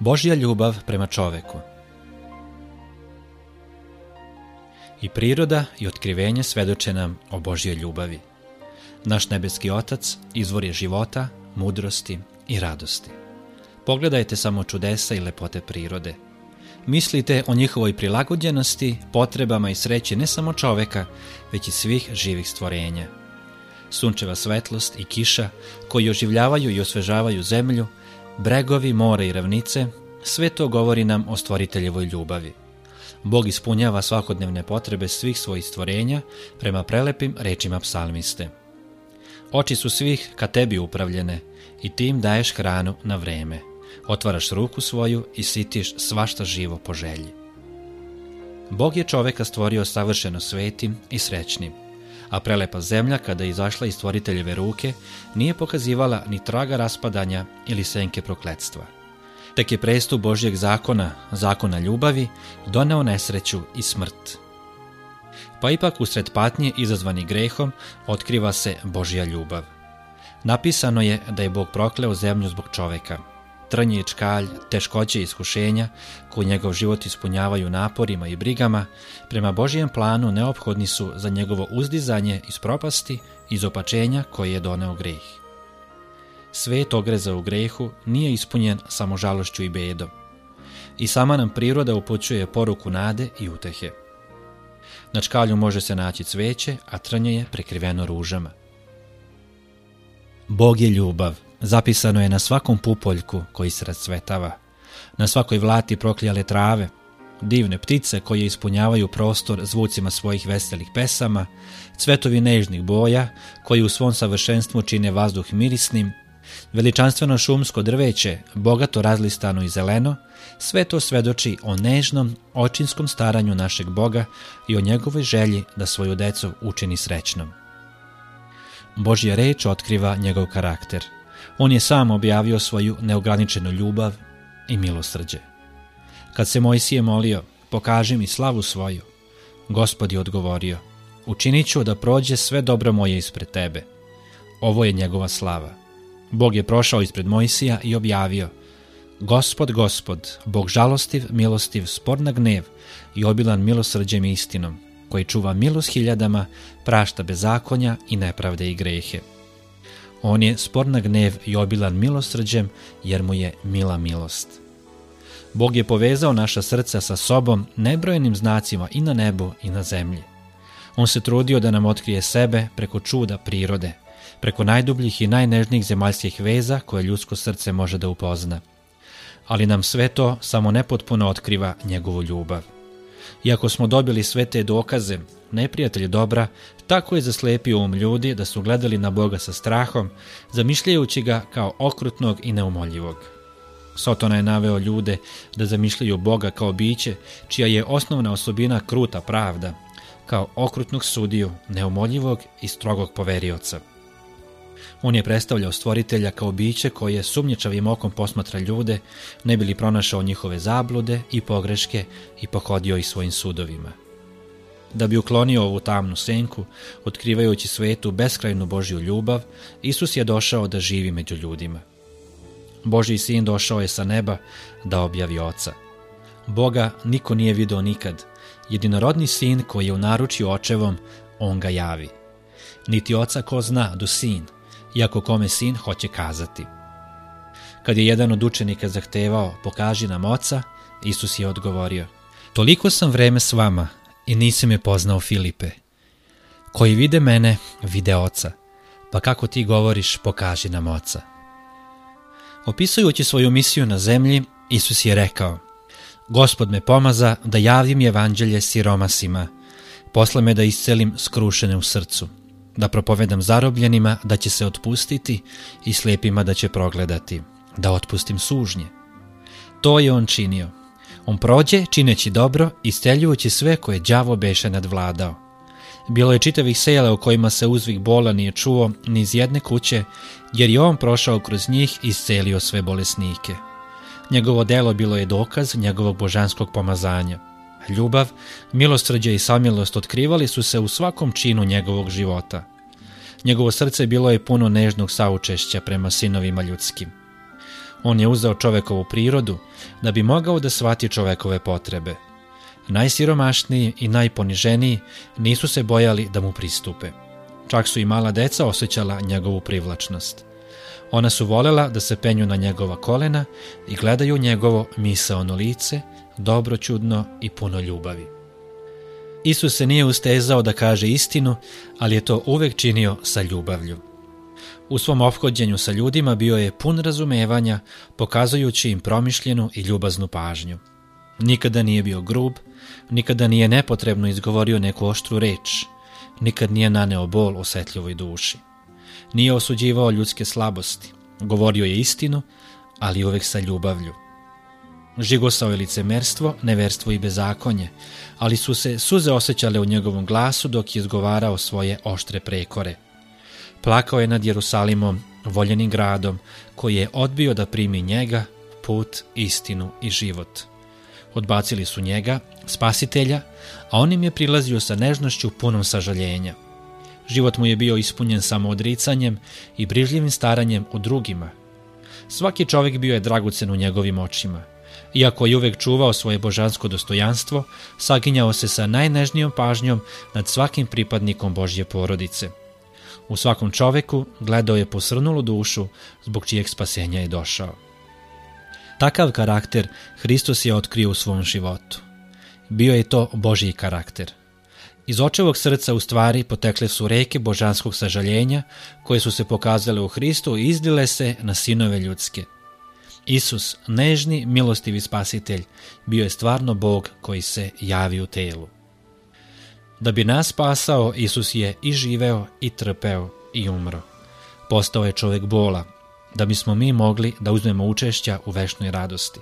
Božja ljubav prema čoveku I priroda i otkrivenje svedoče nam o Božjoj ljubavi. Naš nebeski Otac izvor je života, mudrosti i radosti. Pogledajte samo čudesa i lepote prirode. Mislite o njihovoj prilagođenosti, potrebama i sreći ne samo čoveka, već i svih živih stvorenja. Sunčeva svetlost i kiša koji oživljavaju i osvežavaju zemlju, bregovi, mora i ravnice, sve to govori nam o stvoriteljevoj ljubavi. Bog ispunjava svakodnevne potrebe svih svojih stvorenja prema prelepim rečima psalmiste. Oči su svih ka tebi upravljene i ti im daješ hranu na vreme. Otvaraš ruku svoju i sitiš svašta živo po želji. Bog je čoveka stvorio savršeno svetim i srećnim, a prelepa zemlja kada je izašla iz stvoriteljeve ruke nije pokazivala ni traga raspadanja ili senke prokletstva. Tek je prestup Božjeg zakona, zakona ljubavi, doneo nesreću i smrt. Pa ipak usred patnje izazvani grehom otkriva se Božja ljubav. Napisano je da je Bog prokleo zemlju zbog čoveka. Trnje i čkalj, teškoće i iskušenja, koji njegov život ispunjavaju naporima i brigama, prema Božijem planu neophodni su za njegovo uzdizanje iz propasti, iz opačenja koje je doneo greh. Svet ogreza u grehu nije ispunjen samo žalošću i bedom. I sama nam priroda upućuje poruku nade i utehe. Na čkalju može se naći cveće, a trnje je prekriveno ružama. Bog je ljubav, zapisano je na svakom pupoljku koji se rascvetava, na svakoj vlati proklijale trave, divne ptice koje ispunjavaju prostor zvucima svojih veselih pesama, cvetovi nežnih boja koji u svom savršenstvu čine vazduh mirisnim, veličanstveno šumsko drveće, bogato razlistano i zeleno, sve to svedoči o nežnom, očinskom staranju našeg Boga i o njegovoj želji da svoju decu učini srećnom. Božja reč otkriva njegov karakter. On je sam objavio svoju neograničenu ljubav i milosrđe. Kad se Mojsije molio, pokaži mi slavu svoju, Gospod je odgovorio, učinit ću da prođe sve dobro moje ispred tebe. Ovo je njegova slava. Bog je prošao ispred Mojsija i objavio, Gospod, gospod, Bog žalostiv, milostiv, spor na gnev i obilan milosrđem i istinom, koji čuva milost hiljadama, prašta bezakonja i nepravde i grehe. On je spor na gnev i obilan milosrđem, jer mu je mila milost. Bog je povezao naša srca sa sobom nebrojenim znacima i na nebu i na zemlji. On se trudio da nam otkrije sebe preko čuda prirode, preko najdubljih i najnežnijih zemaljskih veza koje ljudsko srce može da upozna. Ali nam sve to samo nepotpuno otkriva njegovu ljubav. Iako smo dobili sve te dokaze, neprijatelj dobra, tako je zaslepio um ljudi da su gledali na Boga sa strahom, zamišljajući ga kao okrutnog i neumoljivog. Sotona je naveo ljude da zamišljaju Boga kao biće, čija je osnovna osobina kruta pravda, kao okrutnog sudiju, neumoljivog i strogog poverioca. On je predstavljao stvoritelja kao biće koje sumnjičavim okom posmatra ljude, ne bili pronašao njihove zablude i pogreške i pohodio ih svojim sudovima. Da bi uklonio ovu tamnu senku, otkrivajući svetu beskrajnu Božju ljubav, Isus je došao da živi među ljudima. Božji sin došao je sa neba da objavi oca. Boga niko nije video nikad, jedinorodni sin koji je u naručju očevom, on ga javi. Niti oca ko zna do sin, iako kome sin hoće kazati. Kad je jedan od učenika zahtevao pokaži nam oca, Isus je odgovorio Toliko sam vreme s vama i nisi me poznao Filipe. Koji vide mene, vide oca, pa kako ti govoriš pokaži nam oca. Opisujući svoju misiju na zemlji, Isus je rekao Gospod me pomaza da javim evanđelje siromasima, posla me da iscelim skrušene u srcu, da propovedam zarobljenima da će se otpustiti i slijepima da će progledati, da otpustim sužnje. To je on činio. On prođe čineći dobro i steljujući sve koje đavo beše nadvladao. Bilo je čitavih sela u kojima se uzvik bola nije čuo ni iz jedne kuće, jer je on prošao kroz njih i iscelio sve bolesnike. Njegovo delo bilo je dokaz njegovog božanskog pomazanja. Ljubav, milosrđe i samilost otkrivali su se u svakom činu njegovog života. Njegovo srce bilo je puno nežnog saučešća prema sinovima ljudskim. On je uzeo čovekovu prirodu da bi mogao da shvati čovekove potrebe. Najsiromašniji i najponiženiji nisu se bojali da mu pristupe. Čak su i mala deca osjećala njegovu privlačnost. Ona su volela da se penju na njegova kolena i gledaju njegovo misaono lice, dobroćudno i puno ljubavi. Isus se nije ustezao da kaže istinu, ali je to uvek činio sa ljubavlju. U svom ophođenju sa ljudima bio je pun razumevanja, pokazujući im promišljenu i ljubaznu pažnju. Nikada nije bio grub, nikada nije nepotrebno izgovorio neku oštru reč, nikad nije naneo bol osetljivoj duši. Nije osuđivao ljudske slabosti, govorio je istinu, ali uvek sa ljubavlju. Žigosao je licemerstvo, neverstvo i bezakonje, ali su se suze osjećale u njegovom glasu dok je izgovarao svoje oštre prekore. Plakao je nad Jerusalimom, voljenim gradom, koji je odbio da primi njega, put, istinu i život. Odbacili su njega, spasitelja, a on im je prilazio sa nežnošću punom sažaljenja. Život mu je bio ispunjen samo odricanjem i brižljivim staranjem o drugima. Svaki čovjek bio je dragucen u njegovim očima. Iako je uvek čuvao svoje božansko dostojanstvo, saginjao se sa najnežnijom pažnjom nad svakim pripadnikom Božje porodice. U svakom čoveku gledao je posrnulu dušu zbog čijeg spasenja je došao. Takav karakter Hristos je otkrio u svom životu. Bio je to Božji karakter. Iz očevog srca u stvari potekle su reke božanskog sažaljenja koje su se pokazale u Hristu i izdile se na sinove ljudske. Isus, nežni, milostivi spasitelj, bio je stvarno Bog koji se javi u telu. Da bi nas spasao, Isus je i živeo, i trpeo, i umro. Postao je čovek bola, da bismo mi mogli da uzmemo učešća u vešnoj radosti.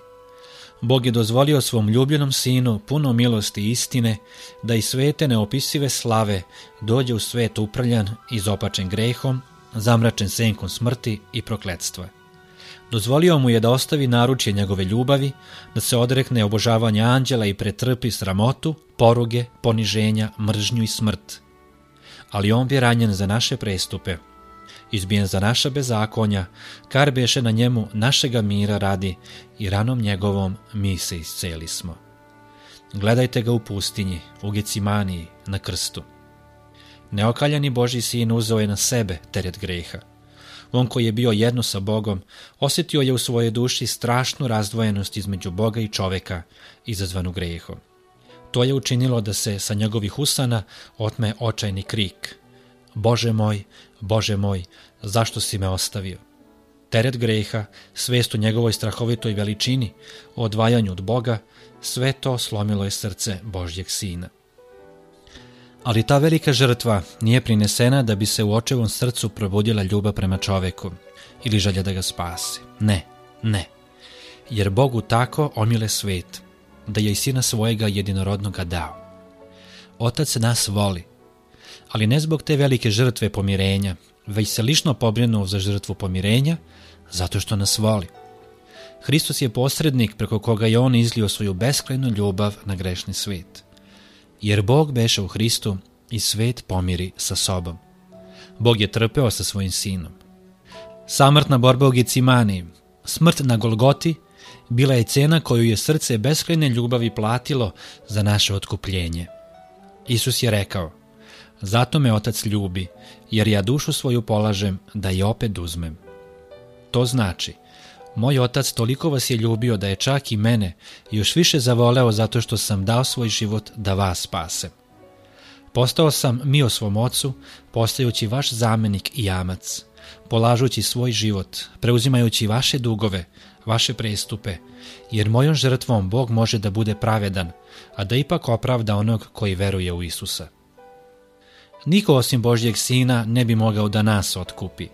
Bog je dozvolio svom ljubljenom sinu puno milosti i istine da i svete neopisive slave dođe u svet uprljan i zopačen grehom, zamračen senkom smrti i prokledstva. Dozvolio mu je da ostavi naručje njegove ljubavi, da se odrekne obožavanja anđela i pretrpi sramotu, poruge, poniženja, mržnju i smrt. Ali on bi ranjen za naše prestupe, izbijen za naša bezakonja, kar beše na njemu našega mira radi i ranom njegovom mi se isceli smo. Gledajte ga u pustinji, u Gecimaniji, na krstu. Neokaljani Boži sin uzeo je na sebe teret greha. On koji je bio jedno sa Bogom, osjetio je u svojoj duši strašnu razdvojenost između Boga i čoveka, izazvanu grehom. To je učinilo da se sa njegovih usana otme očajni krik. Bože moj, Bože moj, zašto si me ostavio? Teret greha, svest u njegovoj strahovitoj veličini, o odvajanju od Boga, sve to slomilo je srce Božjeg sina. Ali ta velika žrtva nije prinesena da bi se u očevom srcu probudila ljubav prema čoveku ili želja da ga spase. Ne, ne. Jer Bogu tako omile svet, da je i sina svojega jedinorodnoga dao. Otac nas voli, ali ne zbog te velike žrtve pomirenja, već se lično pobrinuo za žrtvu pomirenja, zato što nas voli. Hristos je posrednik preko koga je on izlio svoju beskrajnu ljubav na grešni svet. Jer Bog beše u Hristu i svet pomiri sa sobom. Bog je trpeo sa svojim sinom. Samrtna borba u Gecimaniji, smrt na Golgoti, bila je cena koju je srce beskrajne ljubavi platilo za naše otkupljenje. Isus je rekao, Zato me otac ljubi, jer ja dušu svoju polažem da je opet uzmem. To znači, moj otac toliko vas je ljubio da je čak i mene još više zavoleo zato što sam dao svoj život da vas spasem. Postao sam mi o svom ocu, postajući vaš zamenik i jamac, polažući svoj život, preuzimajući vaše dugove, vaše prestupe, jer mojom žrtvom Bog može da bude pravedan, a da ipak opravda onog koji veruje u Isusa. Niko osim Božjeg sina ne bi mogao da nas otkupi,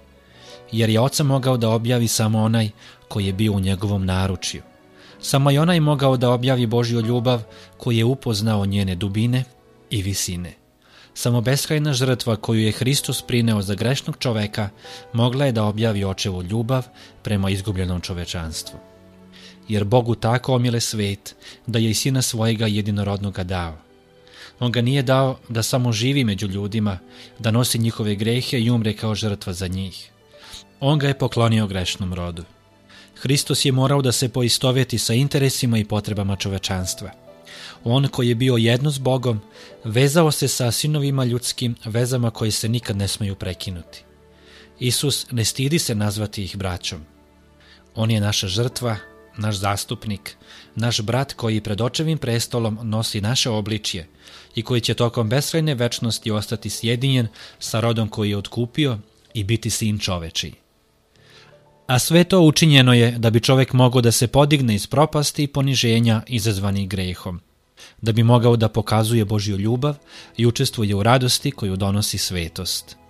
jer je oca mogao da objavi samo onaj koji je bio u njegovom naručju. Samo je onaj mogao da objavi Božju ljubav koji je upoznao njene dubine i visine. Samo beskrajna žrtva koju je Hristos prineo za grešnog čoveka mogla je da objavi očevu ljubav prema izgubljenom čovečanstvu. Jer Bogu tako omile svet da je i sina svojega jedinorodnoga dao, On ga nije dao da samo živi među ljudima, da nosi njihove grehe i umre kao žrtva za njih. On ga je poklonio grešnom rodu. Hristos je morao da se poistoveti sa interesima i potrebama čovečanstva. On koji je bio jedno s Bogom, vezao se sa sinovima ljudskim vezama koji se nikad ne smeju prekinuti. Isus ne stidi se nazvati ih braćom. On je naša žrtva, naš zastupnik, naš brat koji pred očevim prestolom nosi naše obličje i koji će tokom beskrajne večnosti ostati sjedinjen sa rodom koji je otkupio i biti sin čovečiji. A sve to učinjeno je da bi čovek mogao da se podigne iz propasti i poniženja izazvanih grehom, da bi mogao da pokazuje Božju ljubav i učestvuje u radosti koju donosi svetost.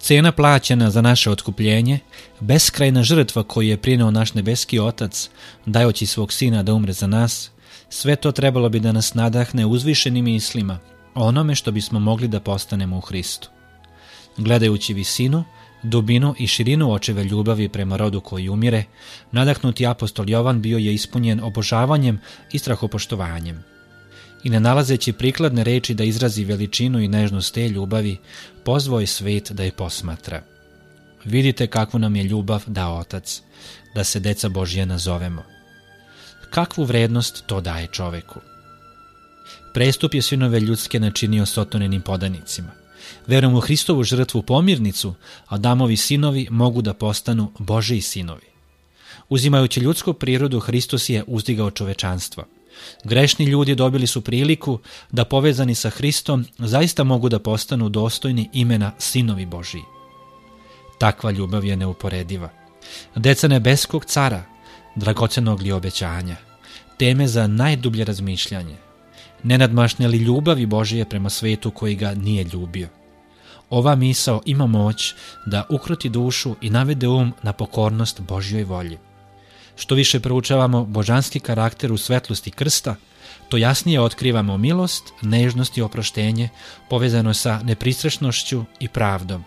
Cena plaćena za naše otkupljenje, beskrajna žrtva koju je prineo naš nebeski Otac, dajoći svog Sina da umre za nas, sve to trebalo bi da nas nadahne uzvišenim mislima onome što bismo mogli da postanemo u Hristu. Gledajući visinu, dubinu i širinu očeve ljubavi prema rodu koji umire, nadahnuti apostol Jovan bio je ispunjen obožavanjem i strahopoštovanjem. I ne nalazeći prikladne reči da izrazi veličinu i nežnost te ljubavi, pozvao je svet da je posmatra. Vidite kakvu nam je ljubav dao Otac, da se deca Božje nazovemo. Kakvu vrednost to daje čoveku? Prestup je sinove ljudske načinio sotonenim podanicima – Verujem u Hristovu žrtvu pomirnicu, Adamovi sinovi mogu da postanu Božiji sinovi. Uzimajući ljudsku prirodu, Hristos je uzdigao čovečanstvo. Grešni ljudi dobili su priliku da povezani sa Hristom zaista mogu da postanu dostojni imena sinovi Božiji. Takva ljubav je neuporediva. Deca nebeskog cara, dragocenog li obećanja, teme za najdublje razmišljanje, nenadmašnja li ljubavi Božije prema svetu koji ga nije ljubio. Ova misao ima moć da ukruti dušu i navede um na pokornost Božjoj volji. Što više proučavamo božanski karakter u svetlosti krsta, to jasnije otkrivamo milost, nežnost i oproštenje povezano sa nepristrešnošću i pravdom.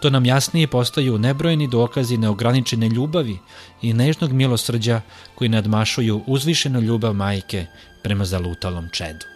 To nam jasnije postaju nebrojeni dokazi neograničene ljubavi i nežnog milosrđa koji nadmašuju uzvišenu ljubav majke prema zalutalom čedu.